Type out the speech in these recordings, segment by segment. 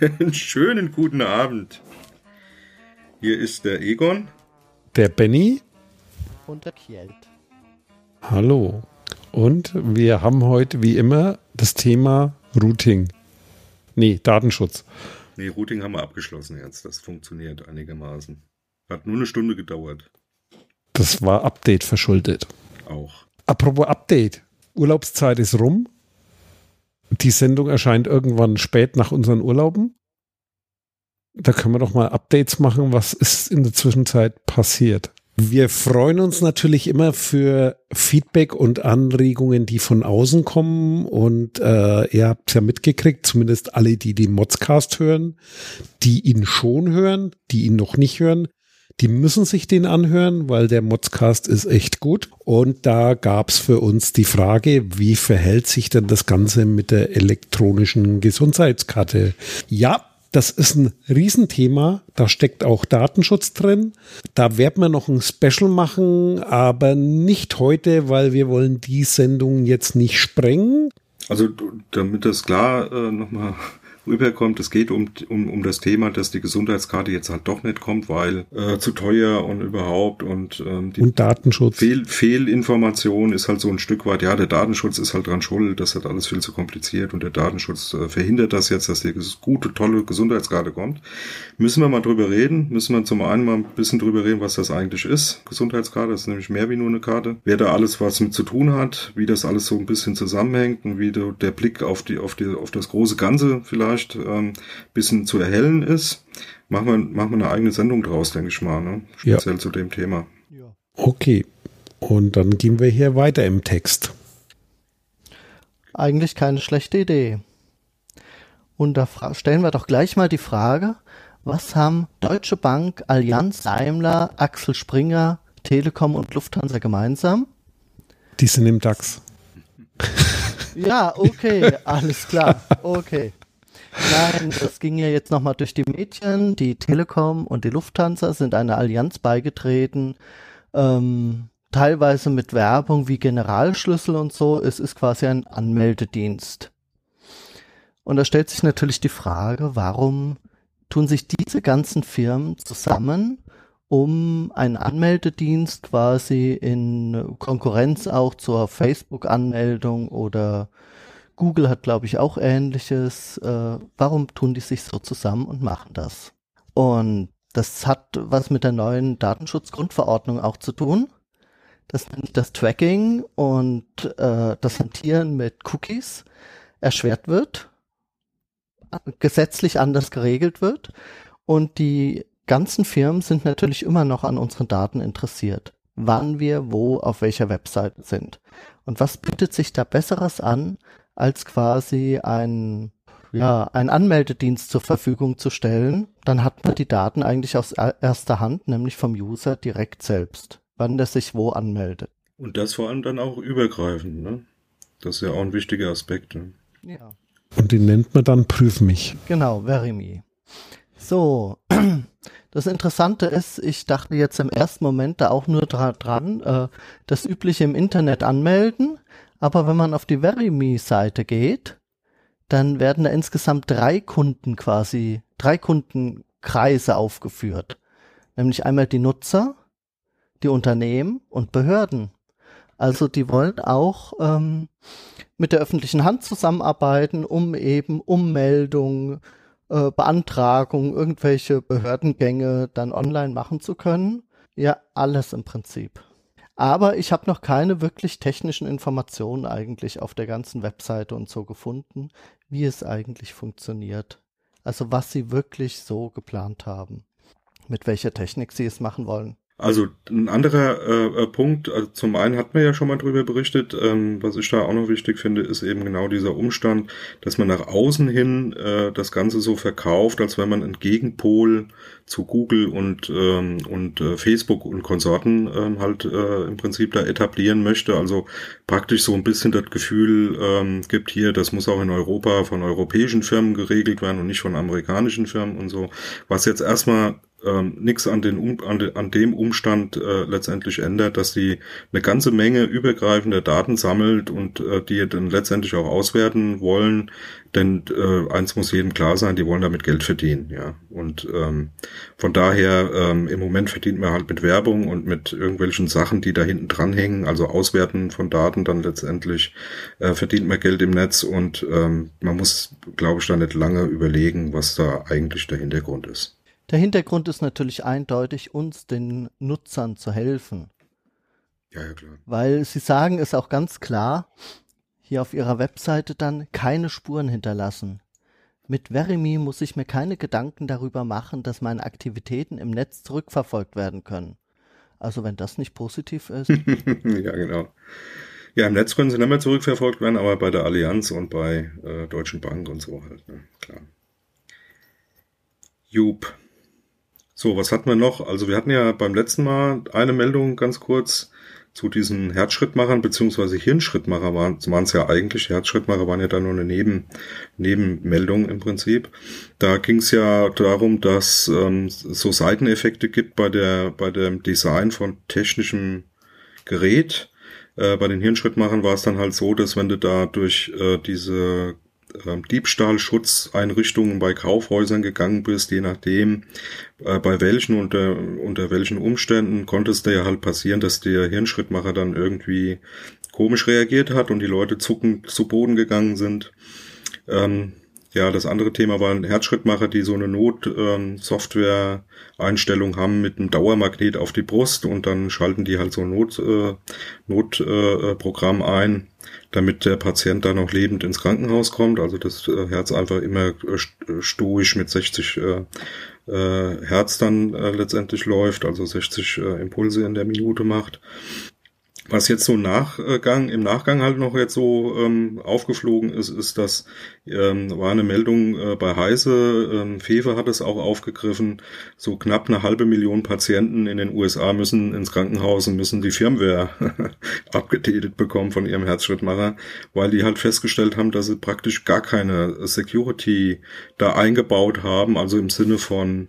Einen schönen guten Abend. Hier ist der Egon. Der Benny. Und der Kjeld. Hallo. Und wir haben heute wie immer das Thema Routing. Nee, Datenschutz. Nee, Routing haben wir abgeschlossen jetzt. Das funktioniert einigermaßen. Hat nur eine Stunde gedauert. Das war Update verschuldet. Auch. Apropos Update. Urlaubszeit ist rum. Die Sendung erscheint irgendwann spät nach unseren Urlauben. Da können wir doch mal Updates machen. Was ist in der Zwischenzeit passiert? Wir freuen uns natürlich immer für Feedback und Anregungen, die von außen kommen. Und äh, ihr habt es ja mitgekriegt, zumindest alle, die den Modscast hören, die ihn schon hören, die ihn noch nicht hören, die müssen sich den anhören, weil der Modscast ist echt gut. Und da gab's für uns die Frage, wie verhält sich denn das Ganze mit der elektronischen Gesundheitskarte? Ja, das ist ein Riesenthema. Da steckt auch Datenschutz drin. Da werden wir noch ein Special machen, aber nicht heute, weil wir wollen die Sendung jetzt nicht sprengen. Also damit das klar äh, nochmal rüberkommt. Es geht um, um, um das Thema, dass die Gesundheitskarte jetzt halt doch nicht kommt, weil äh, zu teuer und überhaupt und ähm, die und Datenschutz. Fehl, Fehlinformation ist halt so ein Stück weit, ja, der Datenschutz ist halt dran schuld, das hat alles viel zu kompliziert und der Datenschutz äh, verhindert das jetzt, dass die gute, tolle Gesundheitskarte kommt. Müssen wir mal drüber reden, müssen wir zum einen mal ein bisschen drüber reden, was das eigentlich ist, Gesundheitskarte, das ist nämlich mehr wie nur eine Karte. Wer da alles was mit zu tun hat, wie das alles so ein bisschen zusammenhängt und wie der Blick auf die, auf die, auf das große Ganze vielleicht vielleicht ähm, bisschen zu erhellen ist, machen wir, machen wir eine eigene Sendung draus, denke ich mal, ne? speziell ja. zu dem Thema. Ja. Okay, und dann gehen wir hier weiter im Text. Eigentlich keine schlechte Idee. Und da stellen wir doch gleich mal die Frage, was haben Deutsche Bank, Allianz, Daimler, Axel Springer, Telekom und Lufthansa gemeinsam? Die sind im DAX. Ja, okay, alles klar. Okay. Nein, es ging ja jetzt nochmal durch die Mädchen. Die Telekom und die Lufthansa sind einer Allianz beigetreten. Ähm, teilweise mit Werbung wie Generalschlüssel und so. Es ist quasi ein Anmeldedienst. Und da stellt sich natürlich die Frage, warum tun sich diese ganzen Firmen zusammen, um einen Anmeldedienst quasi in Konkurrenz auch zur Facebook-Anmeldung oder Google hat, glaube ich, auch ähnliches. Äh, warum tun die sich so zusammen und machen das? Und das hat was mit der neuen Datenschutzgrundverordnung auch zu tun. Das nennt das Tracking und äh, das Hantieren mit Cookies erschwert wird, gesetzlich anders geregelt wird und die ganzen Firmen sind natürlich immer noch an unseren Daten interessiert, wann wir wo auf welcher Webseite sind. Und was bietet sich da Besseres an, als quasi ein ja, ein Anmeldedienst zur Verfügung zu stellen, dann hat man die Daten eigentlich aus erster Hand, nämlich vom User direkt selbst, wann der sich wo anmeldet. Und das vor allem dann auch übergreifend, ne? Das ist ja auch ein wichtiger Aspekt. Ne? Ja. Und den nennt man dann Prüf mich. Genau, Verimi. So, das Interessante ist, ich dachte jetzt im ersten Moment da auch nur dra dran, äh, das übliche im Internet anmelden, aber wenn man auf die VeryMe-Seite geht, dann werden da insgesamt drei Kunden quasi, drei Kundenkreise aufgeführt. Nämlich einmal die Nutzer, die Unternehmen und Behörden. Also die wollen auch ähm, mit der öffentlichen Hand zusammenarbeiten, um eben Ummeldung, äh, Beantragung, irgendwelche Behördengänge dann online machen zu können. Ja, alles im Prinzip. Aber ich habe noch keine wirklich technischen Informationen eigentlich auf der ganzen Webseite und so gefunden, wie es eigentlich funktioniert. Also was sie wirklich so geplant haben, mit welcher Technik sie es machen wollen. Also ein anderer äh, äh, Punkt, also zum einen hat man ja schon mal drüber berichtet, ähm, was ich da auch noch wichtig finde, ist eben genau dieser Umstand, dass man nach außen hin äh, das Ganze so verkauft, als wenn man ein Gegenpol zu Google und, ähm, und äh, Facebook und Konsorten ähm, halt äh, im Prinzip da etablieren möchte. Also praktisch so ein bisschen das Gefühl ähm, gibt hier, das muss auch in Europa von europäischen Firmen geregelt werden und nicht von amerikanischen Firmen und so. Was jetzt erstmal ähm, nichts an, den, an, de, an dem Umstand äh, letztendlich ändert, dass sie eine ganze Menge übergreifender Daten sammelt und äh, die dann letztendlich auch auswerten wollen. Denn äh, eins muss jedem klar sein, die wollen damit Geld verdienen, ja. Und ähm, von daher ähm, im Moment verdient man halt mit Werbung und mit irgendwelchen Sachen, die da hinten dranhängen, also Auswerten von Daten dann letztendlich äh, verdient man Geld im Netz und ähm, man muss, glaube ich, da nicht lange überlegen, was da eigentlich der Hintergrund ist. Der Hintergrund ist natürlich eindeutig, uns den Nutzern zu helfen. Ja, ja, klar. Weil sie sagen es auch ganz klar, hier auf ihrer Webseite dann keine Spuren hinterlassen. Mit Verimi muss ich mir keine Gedanken darüber machen, dass meine Aktivitäten im Netz zurückverfolgt werden können. Also wenn das nicht positiv ist. ja, genau. Ja, im Netz können sie nicht mehr zurückverfolgt werden, aber bei der Allianz und bei äh, Deutschen Bank und so halt, ne? klar. Jup. So, was hatten wir noch? Also wir hatten ja beim letzten Mal eine Meldung ganz kurz zu diesen Herzschrittmachern beziehungsweise Hirnschrittmacher waren es ja eigentlich. Herzschrittmacher waren ja da nur eine Neben, Nebenmeldung im Prinzip. Da ging es ja darum, dass ähm, so Seiteneffekte gibt bei der bei dem Design von technischem Gerät. Äh, bei den Hirnschrittmachern war es dann halt so, dass wenn du da durch äh, diese ähm, Diebstahlschutzeinrichtungen bei Kaufhäusern gegangen bist, je nachdem, äh, bei welchen unter, unter welchen Umständen konnte es dir ja halt passieren, dass der Hirnschrittmacher dann irgendwie komisch reagiert hat und die Leute zuckend zu Boden gegangen sind. Ähm, ja, das andere Thema waren Herzschrittmacher, die so eine Not-Software-Einstellung ähm, haben mit einem Dauermagnet auf die Brust und dann schalten die halt so ein Not, äh, Notprogramm äh, ein damit der Patient dann noch lebend ins Krankenhaus kommt. Also das äh, Herz einfach immer äh, stoisch mit 60 äh, äh, Herz dann äh, letztendlich läuft, also 60 äh, Impulse in der Minute macht. Was jetzt so Nachgang, im Nachgang halt noch jetzt so ähm, aufgeflogen ist, ist, dass ähm, war eine Meldung äh, bei Heise, ähm, Fefe hat es auch aufgegriffen, so knapp eine halbe Million Patienten in den USA müssen ins Krankenhaus und müssen die Firmware abgedatet bekommen von ihrem Herzschrittmacher, weil die halt festgestellt haben, dass sie praktisch gar keine Security da eingebaut haben, also im Sinne von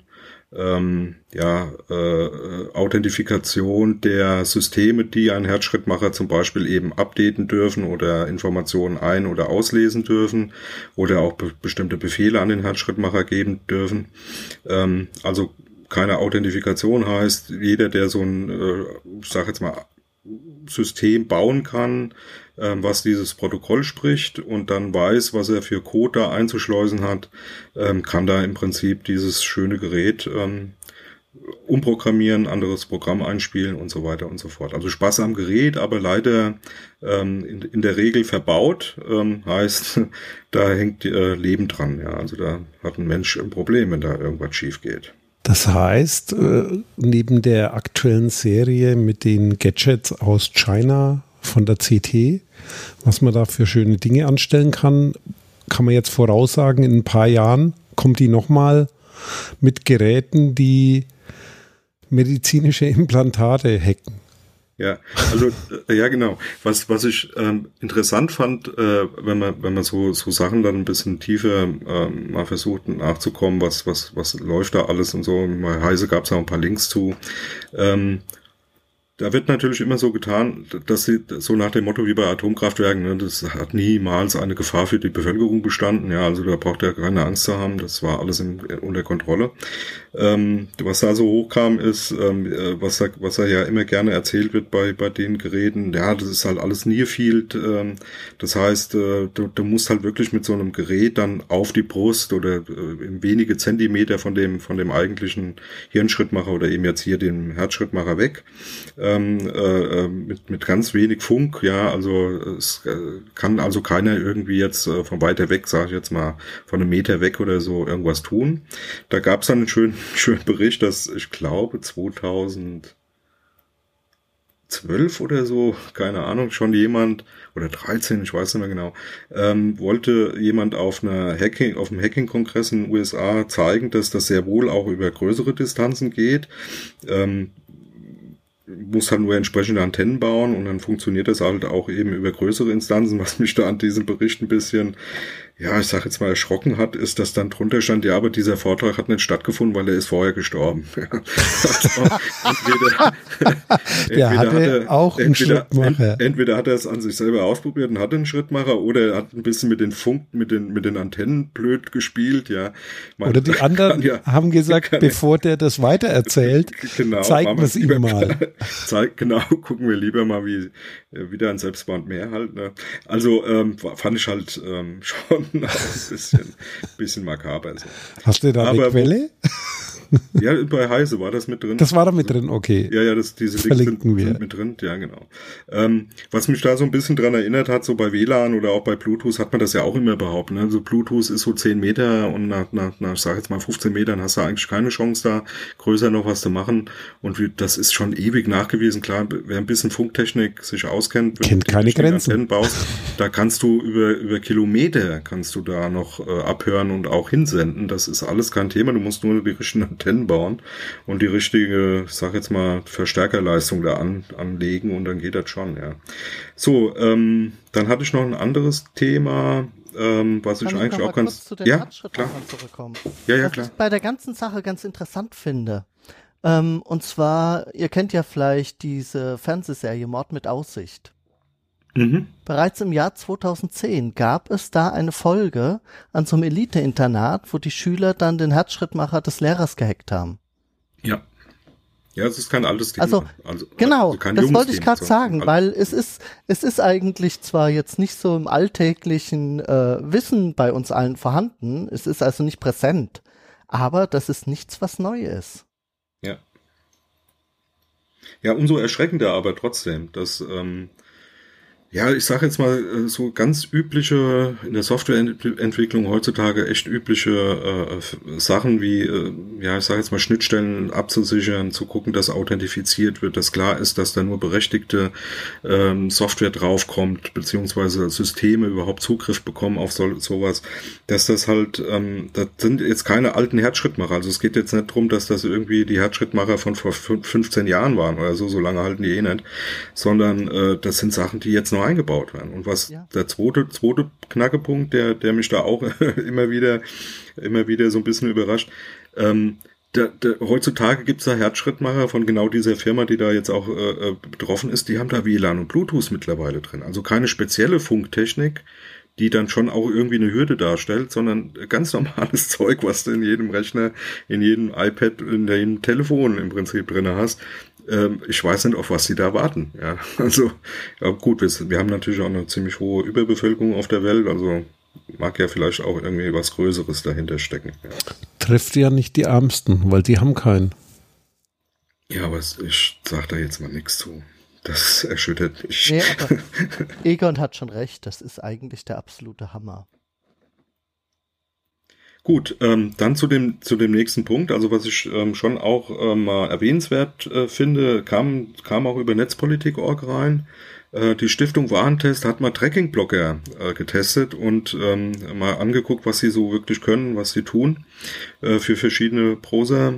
ähm, ja, äh, Authentifikation der Systeme, die ein Herzschrittmacher zum Beispiel eben updaten dürfen oder Informationen ein- oder auslesen dürfen oder auch be bestimmte Befehle an den Herzschrittmacher geben dürfen. Ähm, also keine Authentifikation heißt, jeder, der so ein, äh, ich sag jetzt mal, System bauen kann, ähm, was dieses Protokoll spricht und dann weiß, was er für Code da einzuschleusen hat, ähm, kann da im Prinzip dieses schöne Gerät ähm, umprogrammieren, anderes Programm einspielen und so weiter und so fort. Also Spaß am Gerät, aber leider ähm, in, in, der Regel verbaut, ähm, heißt, da hängt äh, Leben dran. Ja, also da hat ein Mensch ein Problem, wenn da irgendwas schief geht. Das heißt, äh, neben der aktuellen Serie mit den Gadgets aus China von der CT, was man da für schöne Dinge anstellen kann, kann man jetzt voraussagen, in ein paar Jahren kommt die nochmal mit Geräten, die medizinische Implantate hacken. Ja, also äh, ja genau. Was was ich ähm, interessant fand, äh, wenn man wenn man so so Sachen dann ein bisschen tiefer ähm, mal versucht nachzukommen, was was was läuft da alles und so. Bei Heise gab es auch ein paar Links zu. Ähm, da wird natürlich immer so getan, dass sie so nach dem Motto wie bei Atomkraftwerken, ne, das hat niemals eine Gefahr für die Bevölkerung bestanden. Ja, also da braucht er keine Angst zu haben. Das war alles in, unter Kontrolle. Ähm, was da so hochkam, ist, ähm, äh, was, da, was da ja immer gerne erzählt wird bei, bei den Geräten, ja, das ist halt alles Nearfield. Ähm, das heißt, äh, du, du musst halt wirklich mit so einem Gerät dann auf die Brust oder äh, wenige Zentimeter von dem, von dem eigentlichen Hirnschrittmacher oder eben jetzt hier dem Herzschrittmacher weg. Ähm, äh, äh, mit, mit ganz wenig Funk, ja, also es äh, kann also keiner irgendwie jetzt von weiter weg, sage ich jetzt mal, von einem Meter weg oder so irgendwas tun. Da gab es dann einen schönen schönen Bericht, dass ich glaube 2012 oder so, keine Ahnung, schon jemand oder 13, ich weiß nicht mehr genau, ähm, wollte jemand auf einer Hacking, auf einem Hacking-Kongress in den USA zeigen, dass das sehr wohl auch über größere Distanzen geht. Ähm, muss halt nur entsprechende Antennen bauen und dann funktioniert das halt auch eben über größere Instanzen, was mich da an diesem Bericht ein bisschen ja, ich sag jetzt mal, erschrocken hat, ist, dass dann drunter stand, ja, aber dieser Vortrag hat nicht stattgefunden, weil er ist vorher gestorben. also, entweder, Der hatte hat er, auch einen entweder, Schrittmacher. entweder hat er es an sich selber ausprobiert und hatte einen Schrittmacher oder er hat ein bisschen mit den Funk, mit den, mit den Antennen blöd gespielt, ja. Man, oder die anderen ja, haben gesagt, bevor der das weitererzählt, genau, zeigen wir es ihm mal. Zeig, genau, gucken wir lieber mal, wie, wieder ein Selbstband mehr halt, ne. Also, ähm, fand ich halt ähm, schon ein bisschen, bisschen makaber. So. Hast du da Aber eine Quelle? ja, bei Heise war das mit drin. Das war da mit drin, okay. Ja, ja, das, diese Verlinken Links sind, sind, mit drin, ja, genau. Ähm, was mich da so ein bisschen dran erinnert hat, so bei WLAN oder auch bei Bluetooth hat man das ja auch immer behauptet. Ne? Also Bluetooth ist so 10 Meter und nach, nach, nach ich sag jetzt mal 15 Metern hast du eigentlich keine Chance da, größer noch was zu machen. Und wie, das ist schon ewig nachgewiesen. Klar, wer ein bisschen Funktechnik sich auskennt, kennt keine Grenzen. Baust, da kannst du über, über Kilometer kannst du da noch äh, abhören und auch hinsenden. Das ist alles kein Thema. Du musst nur die richtigen Antennen bauen und die richtige, sag jetzt mal, Verstärkerleistung da an, anlegen und dann geht das schon, ja. So, ähm, dann hatte ich noch ein anderes Thema, ähm, was Kann ich eigentlich auch ganz. Zu den ja, klar. Zurückkommen. Ja, ja, was klar. Was ich bei der ganzen Sache ganz interessant finde. Ähm, und zwar, ihr kennt ja vielleicht diese Fernsehserie Mord mit Aussicht. Mhm. Bereits im Jahr 2010 gab es da eine Folge an so einem Elite-Internat, wo die Schüler dann den Herzschrittmacher des Lehrers gehackt haben. Ja. Ja, es ist kein altes Thema. Also, also genau, also das wollte ich gerade sagen, weil es ist, es ist eigentlich zwar jetzt nicht so im alltäglichen äh, Wissen bei uns allen vorhanden, es ist also nicht präsent, aber das ist nichts, was neu ist. Ja. Ja, umso erschreckender aber trotzdem, dass ähm, ja, ich sage jetzt mal äh, so ganz übliche in der Softwareentwicklung heutzutage echt übliche äh, Sachen wie äh, ja, ich sage jetzt mal Schnittstellen abzusichern, zu gucken, dass authentifiziert wird, dass klar ist, dass da nur berechtigte ähm, Software draufkommt, beziehungsweise Systeme überhaupt Zugriff bekommen auf so, sowas, dass das halt ähm, das sind jetzt keine alten Herzschrittmacher. Also es geht jetzt nicht drum, dass das irgendwie die Herzschrittmacher von vor 15 Jahren waren oder so, so lange halten die eh nicht, sondern äh, das sind Sachen, die jetzt noch eingebaut werden. Und was ja. der zweite, zweite Knackepunkt, der, der mich da auch immer wieder, immer wieder so ein bisschen überrascht, ähm, der, der, heutzutage gibt's da Herzschrittmacher von genau dieser Firma, die da jetzt auch äh, äh betroffen ist, die haben da WLAN und Bluetooth mittlerweile drin. Also keine spezielle Funktechnik, die dann schon auch irgendwie eine Hürde darstellt, sondern ganz normales Zeug, was du in jedem Rechner, in jedem iPad, in jedem Telefon im Prinzip drinne hast. Ähm, ich weiß nicht, auf was sie da warten. Ja, also ja, gut, wir, wir haben natürlich auch eine ziemlich hohe Überbevölkerung auf der Welt, also mag ja vielleicht auch irgendwie was Größeres dahinter stecken. Ja. Trifft ja nicht die Ärmsten, weil die haben keinen. Ja, aber ich sag da jetzt mal nichts zu. Das erschüttert mich. Nee, aber Egon hat schon recht, das ist eigentlich der absolute Hammer. Gut, ähm, dann zu dem, zu dem nächsten Punkt. Also was ich ähm, schon auch ähm, mal erwähnenswert äh, finde, kam, kam auch über Netzpolitik.org rein. Äh, die Stiftung Warentest hat mal Tracking-Blocker äh, getestet und ähm, mal angeguckt, was sie so wirklich können, was sie tun äh, für verschiedene Prosa.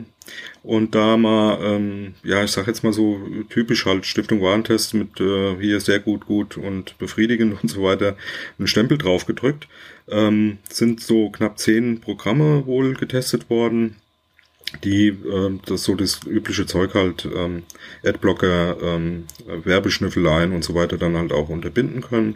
Und da mal, ähm, ja, ich sag jetzt mal so typisch halt Stiftung Warentest mit äh, hier sehr gut, gut und befriedigend und so weiter einen Stempel drauf gedrückt. Ähm, sind so knapp zehn Programme wohl getestet worden, die äh, das so das übliche Zeug halt ähm, Adblocker, ähm, Werbeschnüffeleien und so weiter dann halt auch unterbinden können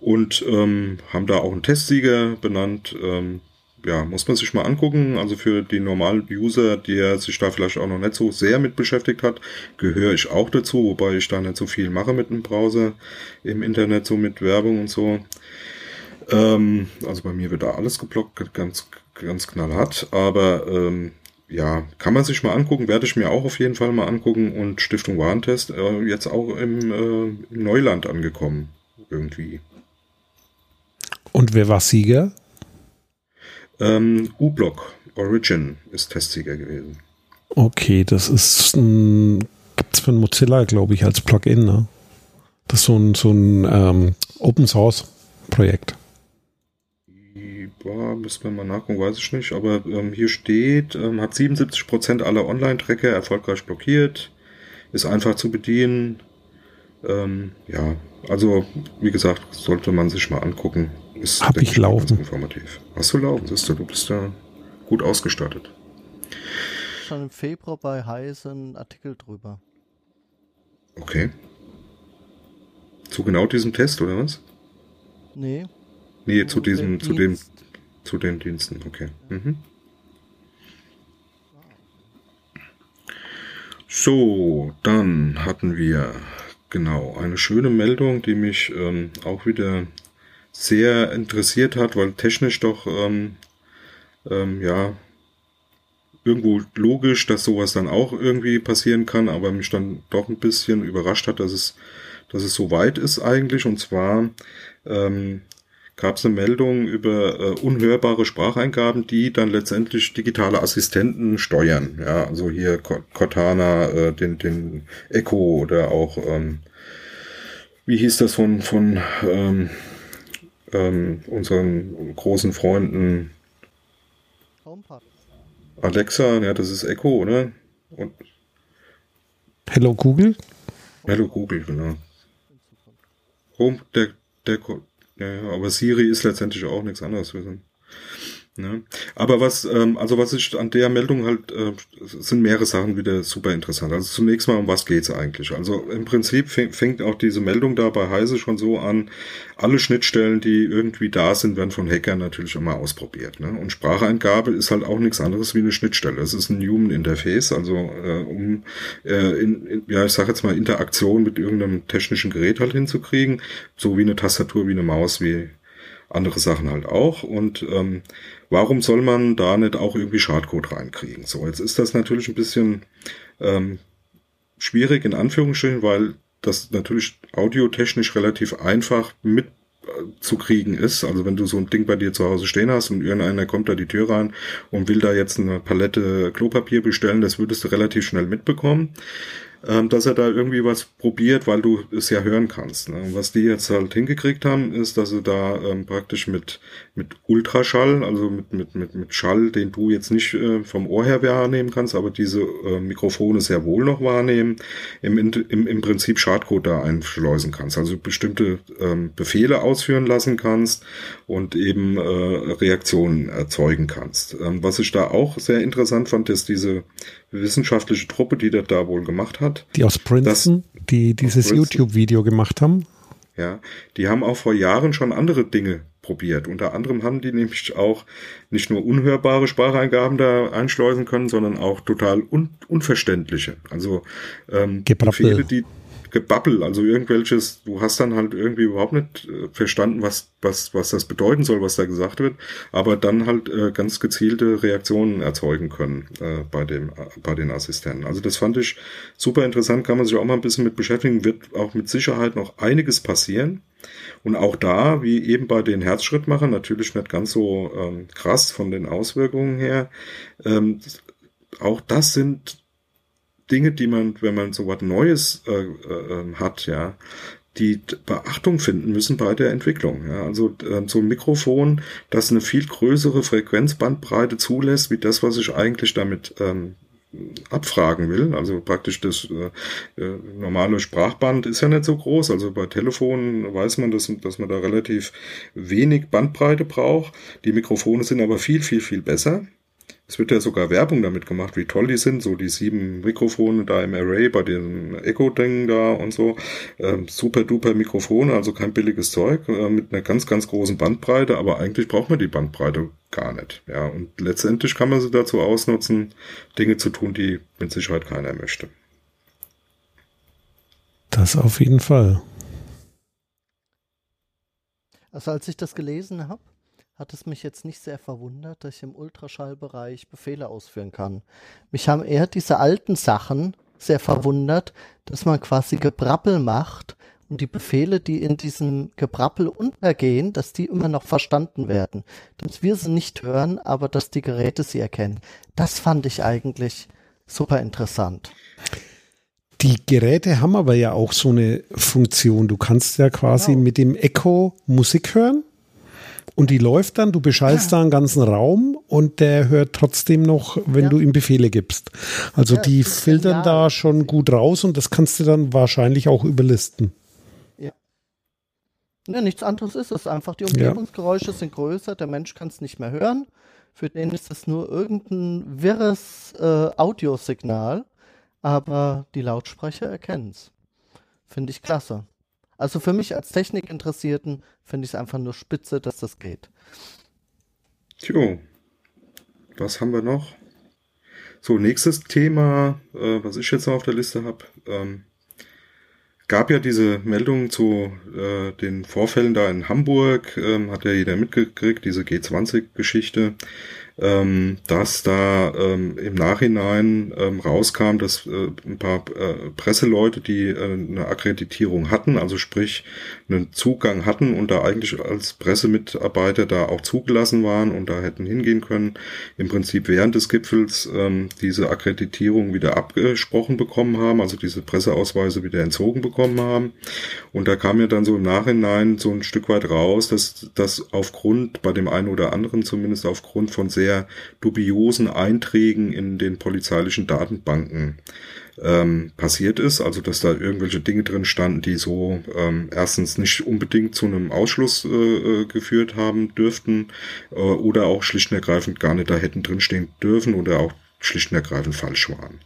und ähm, haben da auch einen Testsieger benannt. Ähm, ja, muss man sich mal angucken. Also für die normalen User, der sich da vielleicht auch noch nicht so sehr mit beschäftigt hat, gehöre ich auch dazu, wobei ich da nicht so viel mache mit dem Browser im Internet, so mit Werbung und so. Ähm, also bei mir wird da alles geblockt, ganz, ganz knallhart. Aber ähm, ja, kann man sich mal angucken, werde ich mir auch auf jeden Fall mal angucken. Und Stiftung Warentest äh, jetzt auch im, äh, im Neuland angekommen, irgendwie. Und wer war Sieger? Ähm, U-Block Origin ist Testsieger gewesen. Okay, das ist ein, gibt's von Mozilla, glaube ich, als Plugin, ne? Das ist so ein, so ein ähm, Open Source Projekt boah, müssen wir mal nachgucken, weiß ich nicht, aber ähm, hier steht, ähm, hat 77% aller Online-Tracker erfolgreich blockiert, ist einfach zu bedienen. Ähm, ja, also wie gesagt, sollte man sich mal angucken. Ist, Hab ich laufen. ganz Informativ. Hast du laufen, siehst du, du bist da gut ausgestattet. Schon im Februar bei Heise einen Artikel drüber. Okay. Zu genau diesem Test, oder was? Nee. Nee, zu diesem, zu dem. Zu den Diensten, okay. Mhm. So, dann hatten wir genau eine schöne Meldung, die mich ähm, auch wieder sehr interessiert hat, weil technisch doch ähm, ähm, ja irgendwo logisch, dass sowas dann auch irgendwie passieren kann, aber mich dann doch ein bisschen überrascht hat, dass es, dass es so weit ist eigentlich. Und zwar ähm, gab es eine Meldung über äh, unhörbare Spracheingaben, die dann letztendlich digitale Assistenten steuern. Ja, also hier Co- Cortana, äh, den, den Echo oder auch, ähm, wie hieß das von, von ähm, ähm, unseren großen Freunden HomePod. Alexa, ja, das ist Echo, oder? Und Hello Google. Hello Google, genau. Home, der, der, ja, aber Siri ist letztendlich auch nichts anderes. Ne? Aber was, ähm, also was ich an der Meldung halt, äh, sind mehrere Sachen wieder super interessant. Also zunächst mal, um was geht's eigentlich? Also im Prinzip fängt, fängt auch diese Meldung da bei Heise schon so an, alle Schnittstellen, die irgendwie da sind, werden von Hackern natürlich immer ausprobiert. Ne? Und Spracheingabe ist halt auch nichts anderes wie eine Schnittstelle. Es ist ein Human Interface, also äh, um, äh, in, in, ja, ich sage jetzt mal, Interaktion mit irgendeinem technischen Gerät halt hinzukriegen, so wie eine Tastatur, wie eine Maus, wie andere Sachen halt auch. Und ähm, warum soll man da nicht auch irgendwie Schadcode reinkriegen? So, jetzt ist das natürlich ein bisschen ähm, schwierig in Anführungsstrichen, weil das natürlich audiotechnisch relativ einfach mit äh, zu kriegen ist. Also wenn du so ein Ding bei dir zu Hause stehen hast und irgendeiner kommt da die Tür rein und will da jetzt eine Palette Klopapier bestellen, das würdest du relativ schnell mitbekommen, ähm, dass er da irgendwie was probiert, weil du es ja hören kannst. Ne? Was die jetzt halt hingekriegt haben, ist, dass sie da ähm, praktisch mit, mit Ultraschall, also mit, mit, mit, mit Schall, den du jetzt nicht äh, vom Ohr her wahrnehmen kannst, aber diese äh, Mikrofone sehr wohl noch wahrnehmen, im, im, im Prinzip Schadcode da einschleusen kannst. Also bestimmte ähm, Befehle ausführen lassen kannst und eben äh, Reaktionen erzeugen kannst. Ähm, was ich da auch sehr interessant fand, ist diese wissenschaftliche Truppe, die das da wohl gemacht hat. Die aus Princeton, die dieses. YouTube-Video gemacht haben. Ja, die haben auch vor Jahren schon andere Dinge probiert. Unter anderem haben die nämlich auch nicht nur unhörbare Spracheingaben da einschleusen können, sondern auch total un unverständliche. Also ähm. Befehle, die Gebabbel, also irgendwelches, du hast dann halt irgendwie überhaupt nicht äh, verstanden, was, was, was das bedeuten soll, was da gesagt wird, aber dann halt äh, ganz gezielte Reaktionen erzeugen können äh, bei, dem, äh, bei den Assistenten. Also das fand ich super interessant, kann man sich auch mal ein bisschen mit beschäftigen, wird auch mit Sicherheit noch einiges passieren. Und auch da, wie eben bei den Herzschrittmachern, natürlich nicht ganz so ähm, krass von den Auswirkungen her, ähm, auch das sind Dinge, die man, wenn man so was Neues äh, äh, hat, ja, die Beachtung finden müssen bei der Entwicklung. Ja. Also äh, so ein Mikrofon, das eine viel größere Frequenzbandbreite zulässt, wie das, was ich eigentlich damit ähm, abfragen will. Also praktisch das äh, äh, normale Sprachband ist ja nicht so groß. Also bei Telefonen weiß man, dass, dass man da relativ wenig Bandbreite braucht. Die Mikrofone sind aber viel, viel, viel besser. Es wird ja sogar Werbung damit gemacht, wie toll die sind, so die sieben Mikrofone da im Array bei dem Echo-Ding da und so. Ähm, super duper Mikrofone, also kein billiges Zeug, äh, mit einer ganz, ganz großen Bandbreite, aber eigentlich braucht man die Bandbreite gar nicht. Ja, und letztendlich kann man sie dazu ausnutzen, Dinge zu tun, die mit Sicherheit keiner möchte. Das auf jeden Fall. Also als ich das gelesen habe, hat es mich jetzt nicht sehr verwundert, dass ich im Ultraschallbereich Befehle ausführen kann. Mich haben eher diese alten Sachen sehr verwundert, dass man quasi Gebrabbel macht und die Befehle, die in diesem Gebrabbel untergehen, dass die immer noch verstanden werden. Dass wir sie nicht hören, aber dass die Geräte sie erkennen. Das fand ich eigentlich super interessant. Die Geräte haben aber ja auch so eine Funktion. Du kannst ja quasi Genau. mit dem Echo Musik hören und die läuft dann, du beschallst da einen ganzen Raum und der hört trotzdem noch, wenn Ja. du ihm Befehle gibst. Also Ja, die filtern da schon gut raus und das kannst du dann wahrscheinlich auch überlisten. Ja, nichts anderes ist es einfach. Die Umgebungsgeräusche sind größer, der Mensch kann es nicht mehr hören. Für den ist es nur irgendein wirres äh, Audiosignal, aber die Lautsprecher erkennen es. Finde ich klasse. Also für mich als Technikinteressierten finde ich es einfach nur spitze, dass das geht. Tjo, was haben wir noch? So, nächstes Thema, äh, was ich jetzt noch auf der Liste habe. Ähm, gab ja diese Meldung zu äh, den Vorfällen da in Hamburg, ähm, hat ja jeder mitgekriegt, diese G20-Geschichte ähm, dass da ähm, im Nachhinein ähm, rauskam, dass äh, ein paar äh, Presseleute, die äh, eine Akkreditierung hatten, also sprich einen Zugang hatten und da eigentlich als Pressemitarbeiter da auch zugelassen waren und da hätten hingehen können, im Prinzip während des Gipfels ähm, diese Akkreditierung wieder abgesprochen bekommen haben, also diese Presseausweise wieder entzogen bekommen haben. Und da kam ja dann so im Nachhinein so ein Stück weit raus, dass das aufgrund, bei dem einen oder anderen zumindest aufgrund von sehr sehr dubiosen Einträgen in den polizeilichen Datenbanken ähm, passiert ist. Also dass da irgendwelche Dinge drin standen, die so ähm, erstens nicht unbedingt zu einem Ausschluss äh, äh, geführt haben dürften äh, oder auch schlicht und ergreifend gar nicht da hätten drinstehen dürfen oder auch schlicht und ergreifend falsch waren.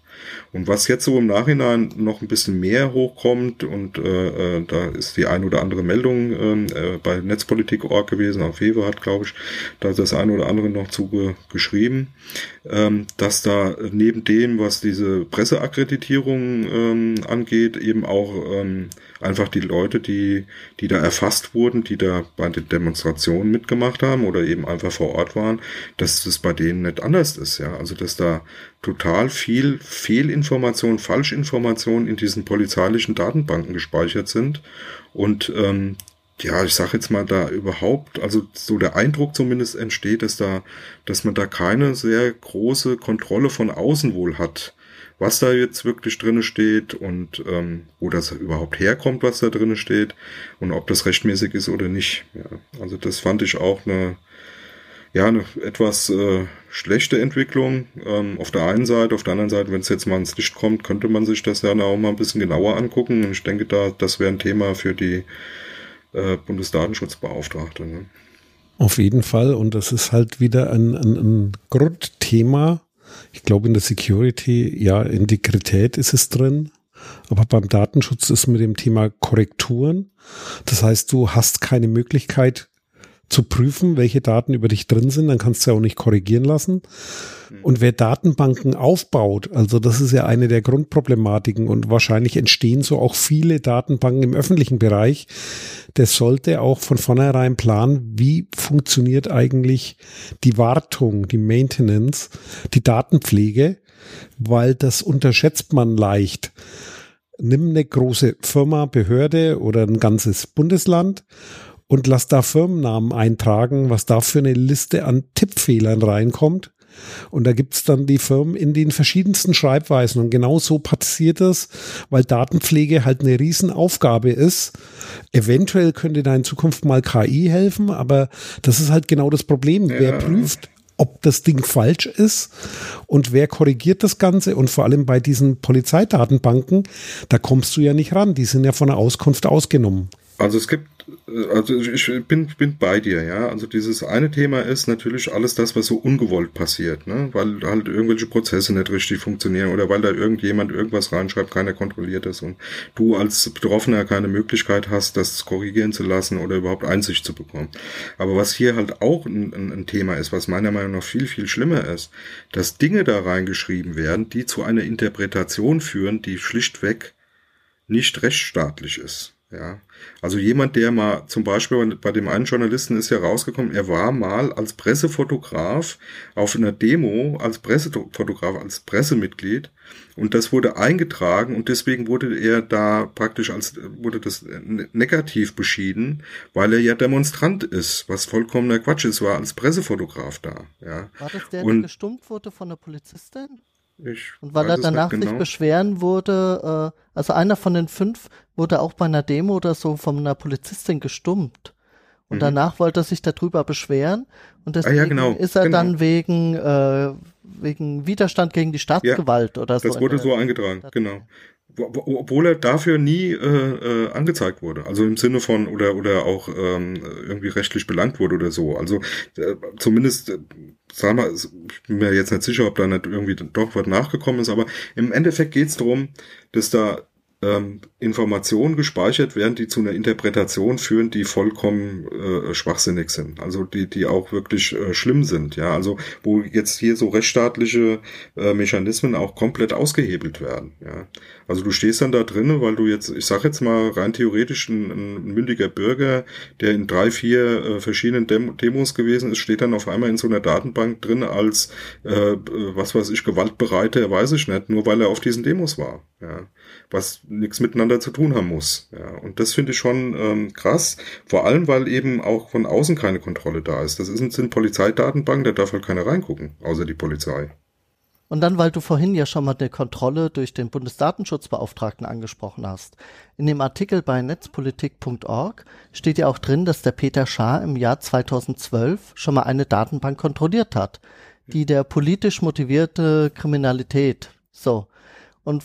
Und was jetzt so im Nachhinein noch ein bisschen mehr hochkommt, und äh, äh, da ist die ein oder andere Meldung ähm, äh, bei Netzpolitik.org gewesen, auf Wewe hat, glaube ich, da das ein oder andere noch zuge geschrieben, ähm, dass da neben dem, was diese Presseakkreditierung ähm, angeht, eben auch ähm, einfach die Leute, die, die da erfasst wurden, die da bei den Demonstrationen mitgemacht haben oder eben einfach vor Ort waren, dass das bei denen nicht anders ist, ja. Also dass da total viel Fehlinformation, Falschinformation in diesen polizeilichen Datenbanken gespeichert sind und ähm, ja, ich sag jetzt mal, da überhaupt, also so der Eindruck zumindest entsteht, dass da, dass man da keine sehr große Kontrolle von außen wohl hat, was da jetzt wirklich drinne steht und ähm, wo das überhaupt herkommt, was da drinne steht und ob das rechtmäßig ist oder nicht. Ja, also das fand ich auch eine, ja, eine etwas äh, schlechte Entwicklung ähm, auf der einen Seite. Auf der anderen Seite, wenn es jetzt mal ins Licht kommt, könnte man sich das ja auch mal ein bisschen genauer angucken. Und ich denke, da das wäre ein Thema für die äh, Bundesdatenschutzbeauftragte. Ne? Auf jeden Fall. Und das ist halt wieder ein, ein, ein Grundthema. Ich glaube, in der Security, ja, Integrität ist es drin. Aber beim Datenschutz ist mit dem Thema Korrekturen. Das heißt, du hast keine Möglichkeit, zu prüfen, welche Daten über dich drin sind, dann kannst du ja auch nicht korrigieren lassen. Mhm. Und wer Datenbanken aufbaut, also das ist ja eine der Grundproblematiken und wahrscheinlich entstehen so auch viele Datenbanken im öffentlichen Bereich, der sollte auch von vornherein planen, wie funktioniert eigentlich die Wartung, die Maintenance, die Datenpflege, weil das unterschätzt man leicht nimm eine große Firma, Behörde oder ein ganzes Bundesland und lass da Firmennamen eintragen, was da für eine Liste an Tippfehlern reinkommt. Und da gibt's dann die Firmen in den verschiedensten Schreibweisen. Und genau so passiert es, weil Datenpflege halt eine Riesenaufgabe ist. Eventuell könnte da in Zukunft mal KI helfen, aber das ist halt genau das Problem. Ja. Wer prüft, ob das Ding falsch ist und wer korrigiert das Ganze und vor allem bei diesen Polizeidatenbanken, da kommst du ja nicht ran. Die sind ja von der Auskunft ausgenommen. Also es gibt also ich bin, bin bei dir, ja. Also dieses eine Thema ist natürlich alles das, was so ungewollt passiert, ne? Weil halt irgendwelche Prozesse nicht richtig funktionieren oder weil da irgendjemand irgendwas reinschreibt, keiner kontrolliert das und du als Betroffener keine Möglichkeit hast, das korrigieren zu lassen oder überhaupt Einsicht zu bekommen. Aber was hier halt auch ein, ein Thema ist, was meiner Meinung nach viel, viel schlimmer ist, dass Dinge da reingeschrieben werden, die zu einer Interpretation führen, die schlichtweg nicht rechtsstaatlich ist. Ja, also jemand, der mal zum Beispiel bei dem einen Journalisten ist ja rausgekommen, er war mal als Pressefotograf auf einer Demo als Pressefotograf, als Pressemitglied und das wurde eingetragen und deswegen wurde er da praktisch als, wurde das negativ beschieden, weil er ja Demonstrant ist, was vollkommener Quatsch ist, war als Pressefotograf da, ja. War das der, der gestummt wurde von der Polizistin? Ich und weil er danach genau. sich beschweren wurde, äh, also einer von den fünf wurde auch bei einer Demo oder so von einer Polizistin gestummt. Und mhm. danach wollte er sich darüber beschweren und deswegen ah, ja, genau, ist er genau. dann wegen, äh, wegen Widerstand gegen die Staatsgewalt ja, oder so. Das wurde so eingetragen, genau. Obwohl er dafür nie äh, äh, angezeigt wurde. Also im Sinne von oder oder auch ähm, irgendwie rechtlich belangt wurde oder so. Also äh, zumindest, äh, sagen wir, ich bin mir jetzt nicht sicher, ob da nicht irgendwie doch was nachgekommen ist, aber im Endeffekt geht es darum, dass da ähm, Informationen gespeichert werden, die zu einer Interpretation führen, die vollkommen äh, schwachsinnig sind. Also die, die auch wirklich äh, schlimm sind. Ja, also wo jetzt hier so rechtsstaatliche äh, Mechanismen auch komplett ausgehebelt werden. Ja, also du stehst dann da drinnen, weil du jetzt, ich sag jetzt mal rein theoretisch ein, ein mündiger Bürger, der in drei, vier äh, verschiedenen Dem Demos gewesen ist, steht dann auf einmal in so einer Datenbank drin als äh, was weiß ich gewaltbereiter, weiß ich nicht, nur weil er auf diesen Demos war. Ja, was nichts miteinander zu tun haben muss. Ja, und das finde ich schon ähm, krass, vor allem weil eben auch von außen keine Kontrolle da ist. Das ist, sind Polizeidatenbanken, da darf halt keiner reingucken, außer die Polizei. Und dann, weil du vorhin ja schon mal eine Kontrolle durch den Bundesdatenschutzbeauftragten angesprochen hast. In dem Artikel bei netzpolitik.org steht ja auch drin, dass der Peter Schaar im Jahr 2012 schon mal eine Datenbank kontrolliert hat, die der politisch motivierte Kriminalität. So. Und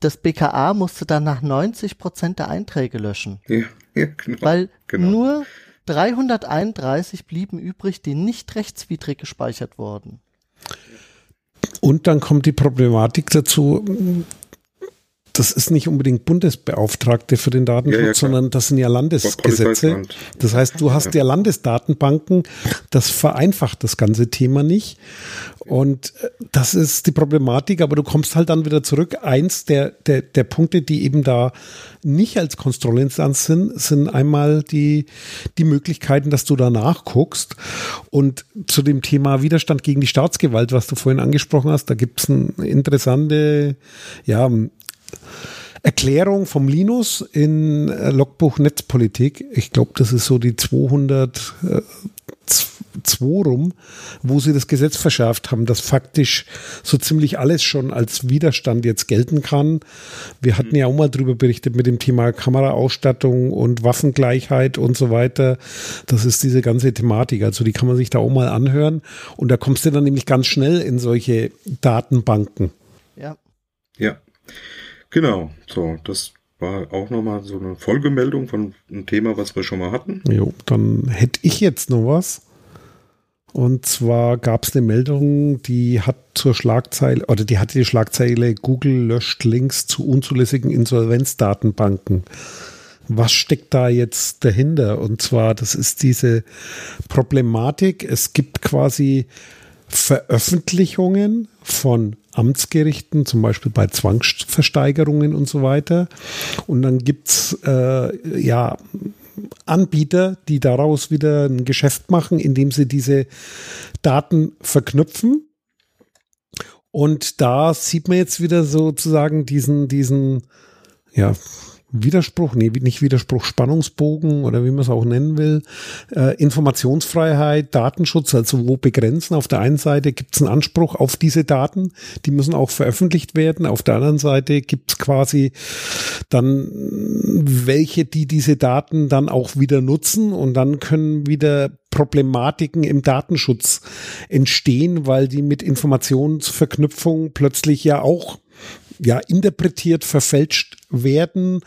das BKA musste dann nach 90 Prozent der Einträge löschen. Ja, ja genau. Weil genau. nur 331 blieben übrig, die nicht rechtswidrig gespeichert wurden. Und dann kommt die Problematik dazu, das ist nicht unbedingt Bundesbeauftragte für den Datenschutz, ja, ja, sondern das sind ja Landesgesetze. Das heißt, du hast ja. ja Landesdatenbanken, das vereinfacht das ganze Thema nicht. Und äh, das ist die Problematik, aber du kommst halt dann wieder zurück. Eins der, der, der Punkte, die eben da nicht als Kontrollinstanz sind, sind einmal die, die Möglichkeiten, dass du da nachguckst. Und zu dem Thema Widerstand gegen die Staatsgewalt, was du vorhin angesprochen hast, da gibt es eine interessante, ja, Erklärung vom Linus in äh, Logbuch Netzpolitik. Ich glaube, das ist so die 200 äh, 2 rum, wo sie das Gesetz verschärft haben, dass faktisch so ziemlich alles schon als Widerstand jetzt gelten kann. Wir hatten ja auch mal drüber berichtet mit dem Thema Kameraausstattung und Waffengleichheit und so weiter. Das ist diese ganze Thematik. Also die kann man sich da auch mal anhören. Und da kommst du dann nämlich ganz schnell in solche Datenbanken. Ja. Ja. Genau, so, das war auch nochmal so eine Folgemeldung von einem Thema, was wir schon mal hatten. Jo, dann hätte ich jetzt noch was. Und zwar gab es eine Meldung, die hat zur Schlagzeile, oder die hatte die Schlagzeile, Google löscht Links zu unzulässigen Insolvenzdatenbanken. Was steckt da jetzt dahinter? Und zwar, das ist diese Problematik. Es gibt quasi Veröffentlichungen von Amtsgerichten, zum Beispiel bei Zwangsversteigerungen und so weiter. Und dann gibt's äh, ja Anbieter, die daraus wieder ein Geschäft machen, indem sie diese Daten verknüpfen. Und da sieht man jetzt wieder sozusagen diesen, diesen, ja, Widerspruch, nee, nicht Widerspruch, Spannungsbogen oder wie man es auch nennen will, äh, Informationsfreiheit, Datenschutz, also wo begrenzen. Auf der einen Seite gibt es einen Anspruch auf diese Daten, die müssen auch veröffentlicht werden. Auf der anderen Seite gibt es quasi dann welche, die diese Daten dann auch wieder nutzen und dann können wieder Problematiken im Datenschutz entstehen, weil die mit Informationsverknüpfung plötzlich ja auch ja, interpretiert, verfälscht werden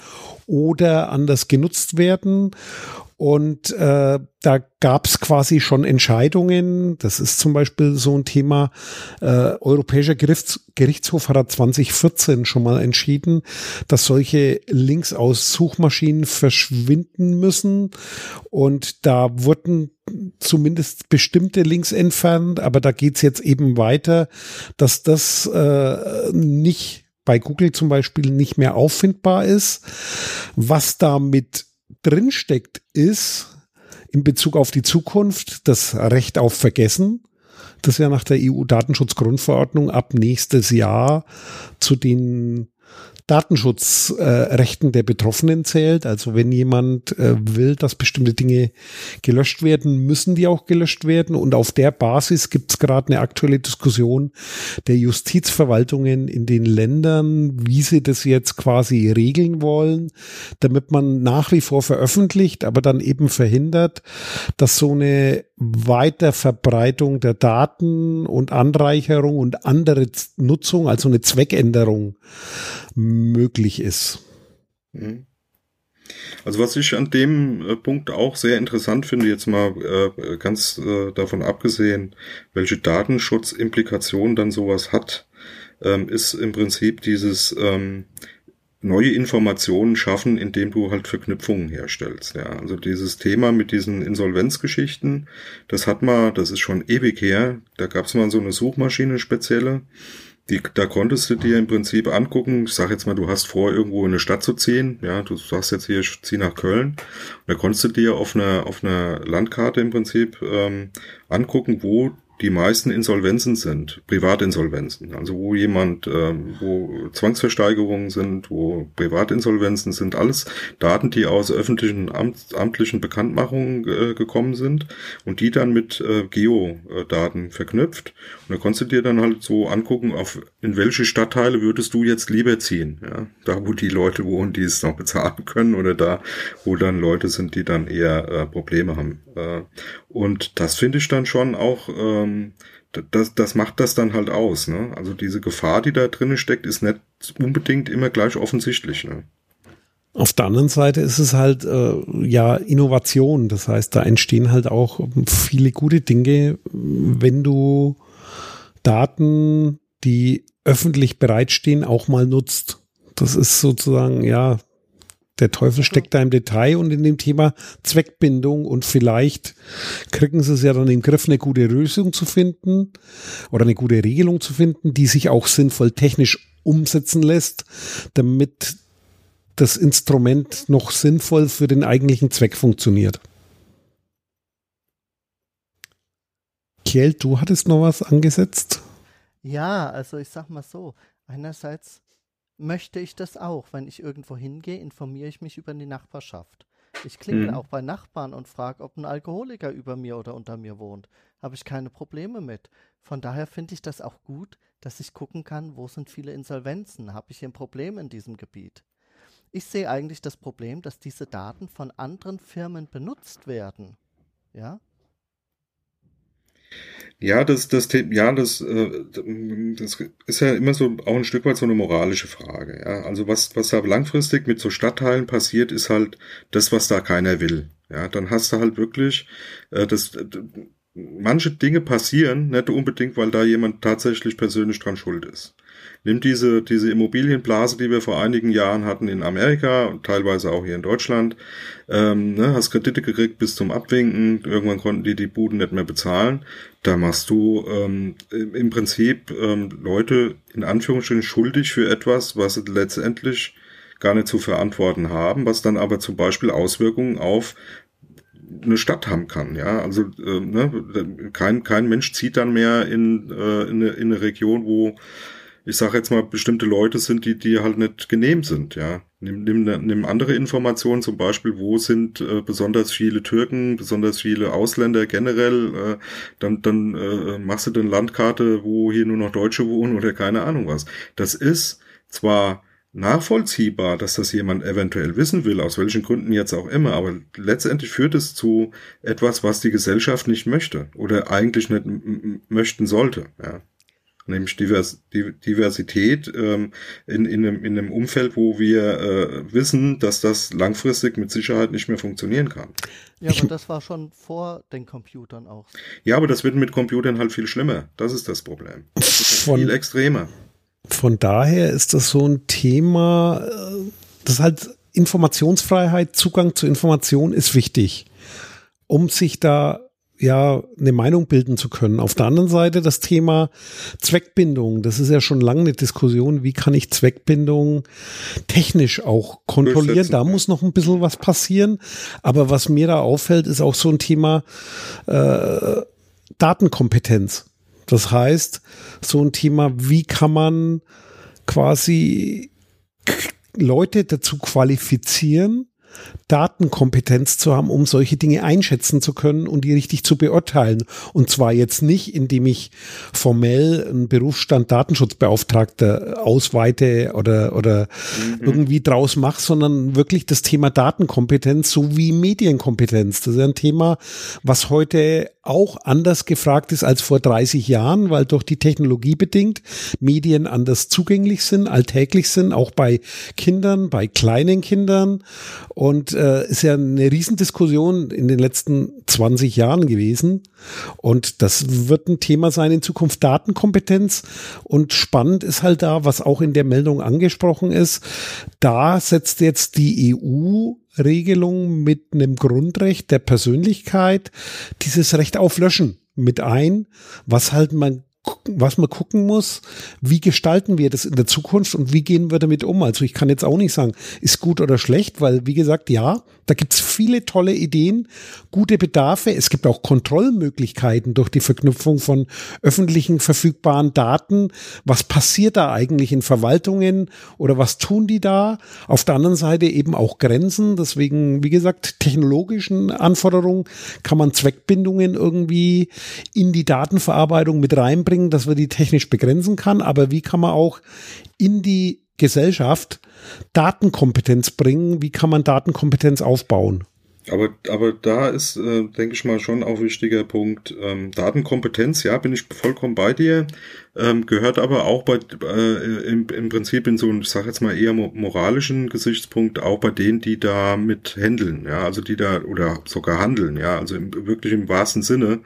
oder anders genutzt werden. Und äh, da gab es quasi schon Entscheidungen. Das ist zum Beispiel so ein Thema. Äh, Europäischer Gerichts Gerichtshof hat 2014 schon mal entschieden, dass solche Links aus Suchmaschinen verschwinden müssen. Und da wurden zumindest bestimmte Links entfernt, aber da geht's jetzt eben weiter, dass das äh, nicht bei Google zum Beispiel nicht mehr auffindbar ist. Was damit drinsteckt, ist in Bezug auf die Zukunft das Recht auf Vergessen, das ja nach der EU-Datenschutzgrundverordnung ab nächstes Jahr zu den Datenschutzrechten äh, der Betroffenen zählt. Also wenn jemand äh, will, dass bestimmte Dinge gelöscht werden, müssen die auch gelöscht werden. Und auf der Basis gibt es gerade eine aktuelle Diskussion der Justizverwaltungen in den Ländern, wie sie das jetzt quasi regeln wollen, damit man nach wie vor veröffentlicht, aber dann eben verhindert, dass so eine Weiterverbreitung der Daten und Anreicherung und andere Nutzung, also eine Zweckänderung möglich ist. Mhm. Also was ich an dem äh, Punkt auch sehr interessant finde, jetzt mal äh, ganz äh, davon abgesehen, welche Datenschutzimplikationen dann sowas hat, ähm, ist im Prinzip dieses ähm, neue Informationen schaffen, indem du halt Verknüpfungen herstellst. Ja, also dieses Thema mit diesen Insolvenzgeschichten, das hat man, das ist schon ewig her. Da gab es mal so eine Suchmaschine spezielle. Die, da konntest du dir im Prinzip angucken, ich sag jetzt mal, du hast vor, irgendwo in eine Stadt zu ziehen, ja, du sagst jetzt hier, ich zieh nach Köln, und da konntest du dir auf einer, auf einer Landkarte im Prinzip ähm, angucken, wo die meisten Insolvenzen sind, Privatinsolvenzen. Also wo jemand, ähm, wo Zwangsversteigerungen sind, wo Privatinsolvenzen sind, alles Daten, die aus öffentlichen Amt, amtlichen Bekanntmachungen äh, gekommen sind und die dann mit äh, Geodaten verknüpft. Und da konntest du dir dann halt so angucken, auf in welche Stadtteile würdest du jetzt lieber ziehen. Ja? Da, wo die Leute wohnen, die es noch bezahlen können oder da, wo dann Leute sind, die dann eher äh, Probleme haben. Äh, und das finde ich dann schon auch, ähm, das, das macht das dann halt aus. Ne? Also diese Gefahr, die da drinnen steckt, ist nicht unbedingt immer gleich offensichtlich. Ne? Auf der anderen Seite ist es halt äh, ja Innovation. Das heißt, da entstehen halt auch viele gute Dinge, wenn du Daten, die öffentlich bereitstehen, auch mal nutzt. Das ist sozusagen, ja, der Teufel steckt da im Detail und in dem Thema Zweckbindung und vielleicht kriegen sie es ja dann im Griff, eine gute Lösung zu finden oder eine gute Regelung zu finden, die sich auch sinnvoll technisch umsetzen lässt, damit das Instrument noch sinnvoll für den eigentlichen Zweck funktioniert. Kiel, du hattest noch was angesetzt? Ja, also ich sag mal so, einerseits möchte ich das auch. Wenn ich irgendwo hingehe, informiere ich mich über die Nachbarschaft. Ich klingel mhm. auch bei Nachbarn und frage, ob ein Alkoholiker über mir oder unter mir wohnt. Habe ich keine Probleme mit. Von daher finde ich das auch gut, dass ich gucken kann, wo sind viele Insolvenzen. Habe ich hier ein Problem in diesem Gebiet? Ich sehe eigentlich das Problem, dass diese Daten von anderen Firmen benutzt werden. Ja, ja, das, das, ja, das, äh, das ist ja immer so auch ein Stück weit so eine moralische Frage. Ja, also was, was da langfristig mit so Stadtteilen passiert, ist halt das, was da keiner will. Ja, dann hast du halt wirklich, äh, das, manche Dinge passieren, nicht unbedingt, weil da jemand tatsächlich persönlich dran schuld ist. Nimm diese, diese Immobilienblase, die wir vor einigen Jahren hatten in Amerika und teilweise auch hier in Deutschland. Ähm, ne, hast Kredite gekriegt bis zum Abwinken. Irgendwann konnten die die Buden nicht mehr bezahlen. Da machst du ähm, im Prinzip ähm, Leute in Anführungsstrichen schuldig für etwas, was sie letztendlich gar nicht zu verantworten haben, was dann aber zum Beispiel Auswirkungen auf eine Stadt haben kann, ja. Also äh, ne, kein, kein Mensch zieht dann mehr in, äh, in, eine, in eine Region, wo ich sage jetzt mal, bestimmte Leute sind, die, die halt nicht genehm sind, ja. Nimm, nimm, nimm andere Informationen, zum Beispiel, wo sind äh, besonders viele Türken, besonders viele Ausländer generell, äh, dann, dann äh, machst du eine Landkarte, wo hier nur noch Deutsche wohnen oder keine Ahnung was. Das ist zwar nachvollziehbar, dass das jemand eventuell wissen will, aus welchen Gründen jetzt auch immer, aber letztendlich führt es zu etwas, was die Gesellschaft nicht möchte oder eigentlich nicht möchten sollte, ja nämlich Divers Diversität ähm, in, in, einem, in einem Umfeld, wo wir äh, wissen, dass das langfristig mit Sicherheit nicht mehr funktionieren kann. Ja, aber das war schon vor den Computern auch. Ja, aber das wird mit Computern halt viel schlimmer. Das ist das Problem. Das ist halt viel extremer. Von daher ist das so ein Thema, äh, das halt Informationsfreiheit, Zugang zu Information ist wichtig, um sich da ja eine Meinung bilden zu können. Auf der anderen Seite das Thema Zweckbindung. Das ist ja schon lange eine Diskussion. Wie kann ich Zweckbindung technisch auch kontrollieren? Da muss noch ein bisschen was passieren. Aber was mir da auffällt, ist auch so ein Thema äh, Datenkompetenz. Das heißt, so ein Thema, wie kann man quasi Leute dazu qualifizieren, Datenkompetenz zu haben, um solche Dinge einschätzen zu können und die richtig zu beurteilen. Und zwar jetzt nicht, indem ich formell einen Berufsstand Datenschutzbeauftragter ausweite oder, oder mhm. irgendwie draus mache, sondern wirklich das Thema Datenkompetenz sowie Medienkompetenz. Das ist ein Thema, was heute auch anders gefragt ist als vor 30 Jahren, weil durch die Technologie bedingt Medien anders zugänglich sind, alltäglich sind, auch bei Kindern, bei kleinen Kindern. Und äh, ist ja eine Riesendiskussion in den letzten 20 Jahren gewesen. Und das wird ein Thema sein in Zukunft Datenkompetenz. Und spannend ist halt da, was auch in der Meldung angesprochen ist, da setzt jetzt die EU Regelung mit einem Grundrecht der Persönlichkeit dieses Recht auf Löschen mit ein, was halt man was man gucken muss, wie gestalten wir das in der Zukunft und wie gehen wir damit um? Also ich kann jetzt auch nicht sagen, ist gut oder schlecht, weil wie gesagt, ja, da gibt's viele tolle Ideen, gute Bedarfe. Es gibt auch Kontrollmöglichkeiten durch die Verknüpfung von öffentlichen verfügbaren Daten. Was passiert da eigentlich in Verwaltungen oder was tun die da? Auf der anderen Seite eben auch Grenzen. Deswegen, wie gesagt, technologischen Anforderungen kann man Zweckbindungen irgendwie in die Datenverarbeitung mit reinbringen, dass man die technisch begrenzen kann. Aber wie kann man auch in die Gesellschaft Datenkompetenz bringen? Wie kann man Datenkompetenz aufbauen? Aber, aber da ist, äh, denke ich mal, schon auch wichtiger Punkt. Ähm, Datenkompetenz, ja, bin ich vollkommen bei dir. Ähm, gehört aber auch bei, äh, im, im Prinzip in so einem, ich sage jetzt mal eher moralischen Gesichtspunkt auch bei denen, die da mit handeln, ja, also die da oder sogar handeln, ja, also im, wirklich im wahrsten Sinne,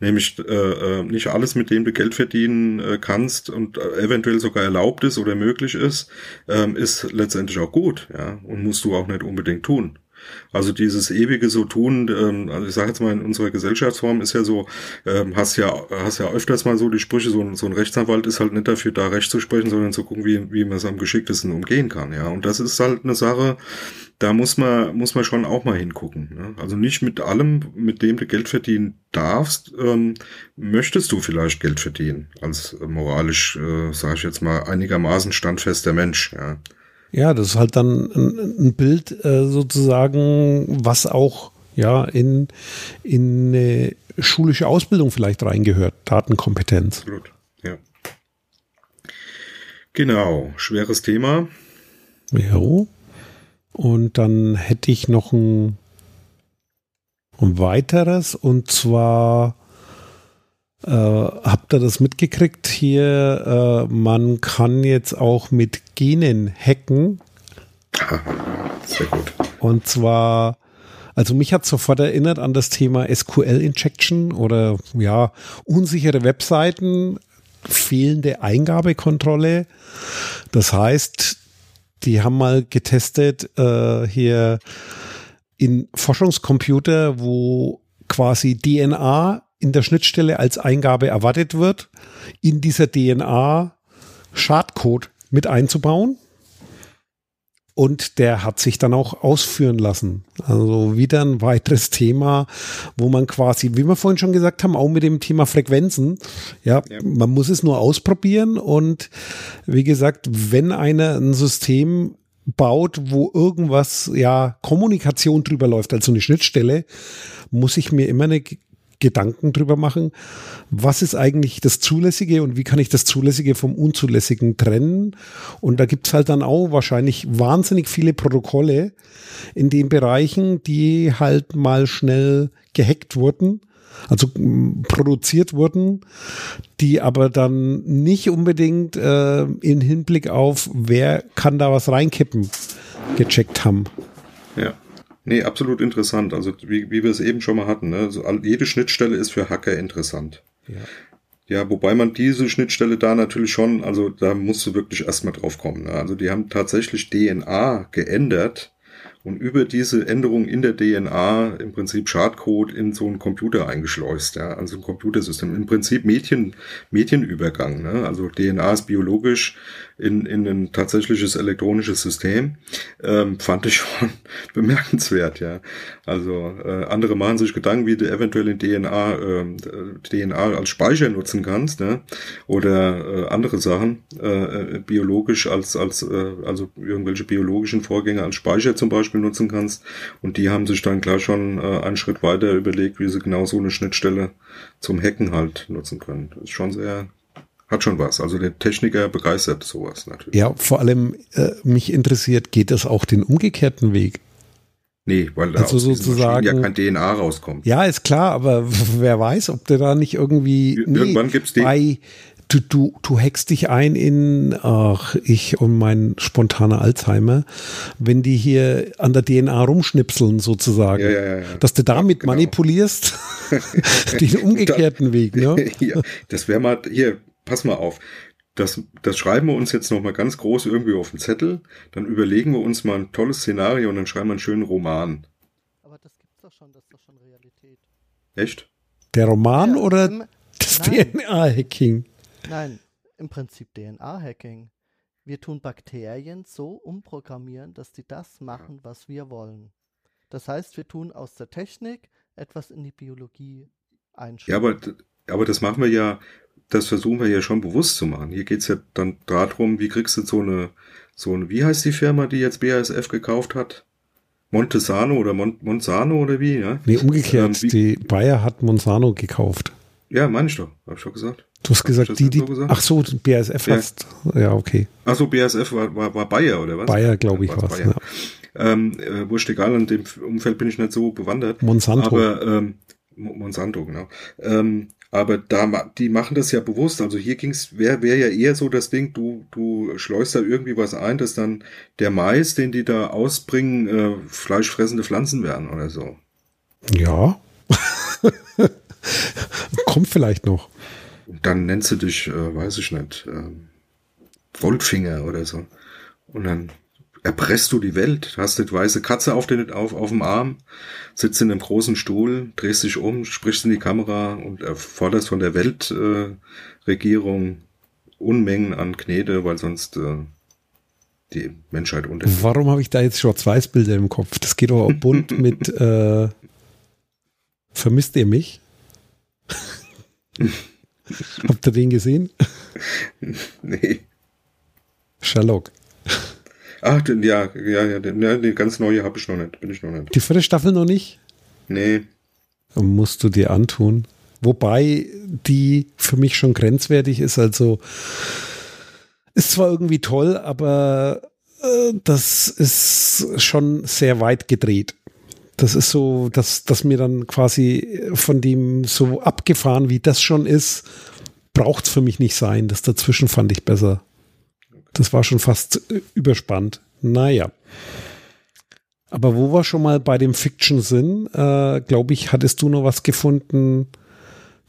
nämlich äh, äh nicht alles, mit dem du Geld verdienen äh, kannst und äh, eventuell sogar erlaubt ist oder möglich ist, ähm, ist letztendlich auch gut, ja, und musst du auch nicht unbedingt tun. Also dieses ewige so tun, ähm, also ich sage jetzt mal, in unserer Gesellschaftsform ist ja so, ähm, hast ja hast ja öfters mal so die Sprüche, so, so ein Rechtsanwalt ist halt nicht dafür da, Recht zu sprechen, sondern zu gucken, wie, wie man es am geschicktesten umgehen kann. Ja, und das ist halt eine Sache, da muss man, muss man schon auch mal hingucken. Ne? Also nicht mit allem, mit dem du Geld verdienen darfst, ähm, möchtest du vielleicht Geld verdienen, als moralisch, äh, sage ich jetzt mal, einigermaßen standfester Mensch. Ja. Ja, das ist halt dann ein, ein Bild äh, sozusagen, was auch ja in, in eine schulische Ausbildung vielleicht reingehört, Datenkompetenz. Absolut, ja. Genau, schweres Thema. Ja. Und dann hätte ich noch ein, ein weiteres und zwar äh, habt ihr das mitgekriegt hier? Äh, man kann jetzt auch mit Genen hacken. Sehr gut. Und zwar, also mich hat sofort erinnert an das Thema SQL-Injection oder ja, unsichere Webseiten, fehlende Eingabekontrolle. Das heißt, die haben mal getestet äh, hier in Forschungscomputer, wo quasi DNA in der Schnittstelle als Eingabe erwartet wird, in dieser DNA Schadcode mit einzubauen. Und der hat sich dann auch ausführen lassen. Also wieder ein weiteres Thema, wo man quasi, wie wir vorhin schon gesagt haben, auch mit dem Thema Frequenzen, ja, ja. man muss es nur ausprobieren. Und wie gesagt, wenn einer ein System baut, wo irgendwas, ja, Kommunikation drüber läuft, also eine Schnittstelle, muss ich mir immer eine Gedanken drüber machen, was ist eigentlich das Zulässige und wie kann ich das Zulässige vom Unzulässigen trennen. Und da gibt's halt dann auch wahrscheinlich wahnsinnig viele Protokolle in den Bereichen, die halt mal schnell gehackt wurden also produziert wurden, die aber dann nicht unbedingt äh, in Hinblick auf, wer kann da was reinkippen, gecheckt haben. Ja. Nee, absolut interessant. Also wie, wie wir es eben schon mal hatten. Ne? Also, jede Schnittstelle ist für Hacker interessant. Ja. Ja, wobei man diese Schnittstelle da natürlich schon, also da musst du wirklich erstmal drauf kommen. Ne? Also die haben tatsächlich DNA geändert und über diese Änderung in der DNA im Prinzip Schadcode in so einen Computer eingeschleust, ja, also ein Computersystem. Im Prinzip Mädchen, Mädchenübergang, ne? Also DNA ist biologisch in, in ein tatsächliches elektronisches System, ähm, fand ich schon bemerkenswert, ja. Also äh, andere machen sich Gedanken, wie du eventuell in DNA, äh, DNA als Speicher nutzen kannst, ne? Oder äh, andere Sachen, äh, äh biologisch als, als äh, also irgendwelche biologischen Vorgänge als Speicher zum Beispiel Beispiel nutzen kannst. Und die haben sich dann gleich schon äh, einen Schritt weiter überlegt, wie sie genau so eine Schnittstelle zum Hacken halt nutzen können. Das ist schon sehr, hat schon was. Also der Techniker begeistert sowas natürlich. Ja, vor allem äh, mich interessiert, geht das auch den umgekehrten Weg? Nee, weil da also sozusagen, ja kein DNA rauskommt. Ja, ist klar, aber wer weiß, ob der da nicht irgendwie. Irgendwann nee, gibt's den. Bei, du, du, du hackst dich ein in, ach, ich und mein spontaner Alzheimer, wenn die hier an der DNA rumschnipseln sozusagen, ja, ja, ja. dass du damit genau. manipulierst, den umgekehrten da, Weg, ne? ja, das wäre mal, hier, pass mal auf, das, das schreiben wir uns jetzt nochmal ganz groß irgendwie auf den Zettel. Dann überlegen wir uns mal ein tolles Szenario und dann schreiben wir einen schönen Roman. Aber das gibt's doch schon, das ist doch schon Realität. Echt? Der Roman ja, oder das DNA-Hacking? Nein, im Prinzip DNA-Hacking. Wir tun Bakterien so umprogrammieren, dass die das machen, was wir wollen. Das heißt, wir tun aus der Technik etwas in die Biologie einschreiben. Ja, aber, aber das machen wir ja das versuchen wir ja schon bewusst zu machen. Hier geht's ja dann darum, wie kriegst du so eine, so eine, wie heißt die Firma, die jetzt BASF gekauft hat? Montesano oder Mon Monsanto oder wie? Ja? Nee, umgekehrt. Ähm, die Bayer hat Monsanto gekauft. Ja, meine ich doch. Hab ich doch gesagt. Du hast gesagt, die, die, gesagt? ach so, BASF ja. hast, ja, okay. Ach so, BASF war, war, war Bayer oder was? Bayer, glaube ich, war es, ja. Ähm, äh, wurscht egal, in dem Umfeld bin ich nicht so bewandert. Monsanto. Aber, ähm, Monsanto, genau. Ähm, aber da, die machen das ja bewusst. Also hier ging's, wäre wär ja eher so das Ding, du, du schleust da irgendwie was ein, dass dann der Mais, den die da ausbringen, äh, fleischfressende Pflanzen werden oder so. Ja. Kommt vielleicht noch. Und dann nennst du dich, äh, weiß ich nicht, äh, Goldfinger oder so. Und dann erpresst du die Welt. Hast eine weiße Katze auf, den, auf, auf dem Arm, sitzt in einem großen Stuhl, drehst dich um, sprichst in die Kamera und forderst von der Weltregierung äh, Unmengen an Knete, weil sonst äh, die Menschheit unter. Warum habe ich da jetzt Schwarz-Weiß-Bilder im Kopf? Das geht doch auch bunt mit äh, Vermisst ihr mich? Habt ihr den gesehen? nee. Sherlock. Ach, den, ja, ja, ja, den, ja, den ganz neue habe ich noch nicht, bin ich noch nicht. Die vierte Staffel noch nicht? Nee. Musst du dir antun. Wobei die für mich schon grenzwertig ist, also ist zwar irgendwie toll, aber äh, das ist schon sehr weit gedreht. Das ist so, dass, dass mir dann quasi von dem so abgefahren, wie das schon ist, braucht es für mich nicht sein. Das dazwischen fand ich besser. Das war schon fast äh, überspannt. Naja. Aber wo wir schon mal bei dem Fiction sind, äh, glaube ich, hattest du noch was gefunden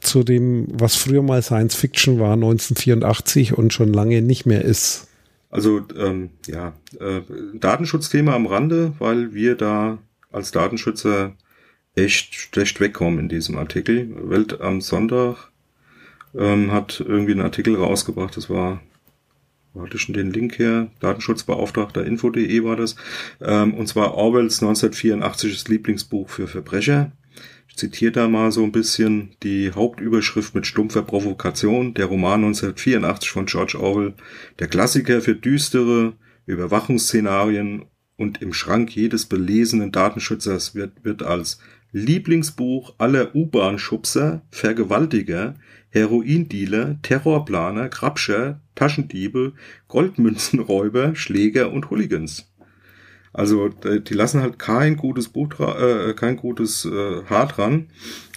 zu dem, was früher mal Science Fiction war, 1984 und schon lange nicht mehr ist. Also ähm, ja, äh, Datenschutzthema am Rande, weil wir da als Datenschützer echt schlecht wegkommen in diesem Artikel. Welt am Sonntag ähm, hat irgendwie einen Artikel rausgebracht, das war wo hatte ich schon den Link her? Datenschutzbeauftragter info.de war das. Ähm, und zwar Orwells 1984 Lieblingsbuch für Verbrecher. Ich zitiere da mal so ein bisschen die Hauptüberschrift mit stumpfer Provokation. Der Roman 1984 von George Orwell. Der Klassiker für düstere Überwachungsszenarien und im Schrank jedes belesenen Datenschützers wird, wird als Lieblingsbuch aller U-Bahn-Schubser, Vergewaltiger, Heroindealer, Terrorplaner, Grabscher, Taschendiebe, Goldmünzenräuber, Schläger und Hooligans. Also die lassen halt kein gutes Buch, äh, kein gutes äh, Haar dran.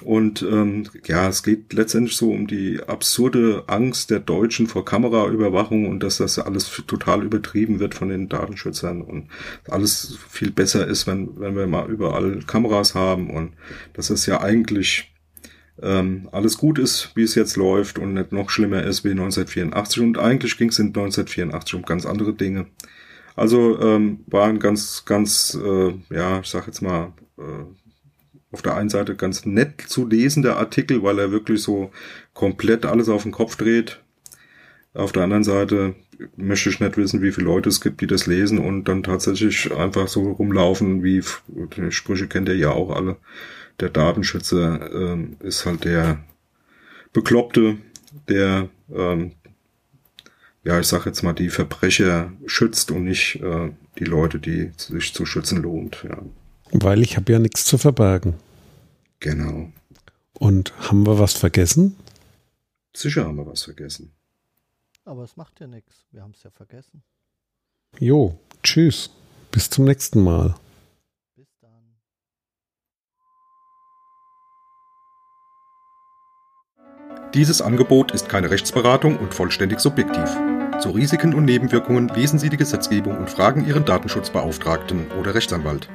Und ähm, ja, es geht letztendlich so um die absurde Angst der Deutschen vor Kameraüberwachung und dass das alles total übertrieben wird von den Datenschützern und alles viel besser ist, wenn, wenn wir mal überall Kameras haben und dass es ja eigentlich ähm, alles gut ist, wie es jetzt läuft und nicht noch schlimmer ist wie 1984. Und eigentlich ging es in 1984 um ganz andere Dinge. Also ähm, war ein ganz, ganz, äh, ja, ich sag jetzt mal, äh, auf der einen Seite ganz nett zu lesender Artikel, weil er wirklich so komplett alles auf den Kopf dreht. Auf der anderen Seite möchte ich nicht wissen, wie viele Leute es gibt, die das lesen und dann tatsächlich einfach so rumlaufen, wie die Sprüche kennt ihr ja auch alle der Datenschützer ähm, ist halt der Bekloppte, der ähm, ja, ich sag jetzt mal, die Verbrecher schützt und nicht äh, die Leute, die sich zu schützen lohnt. Ja. Weil ich habe ja nichts zu verbergen. Genau. Und haben wir was vergessen? Sicher haben wir was vergessen. Aber es macht ja nichts. Wir haben es ja vergessen. Jo, tschüss. Bis zum nächsten Mal. Bis dann. Dieses Angebot ist keine Rechtsberatung und vollständig subjektiv. Zu Risiken und Nebenwirkungen lesen Sie die Gesetzgebung und fragen Ihren Datenschutzbeauftragten oder Rechtsanwalt.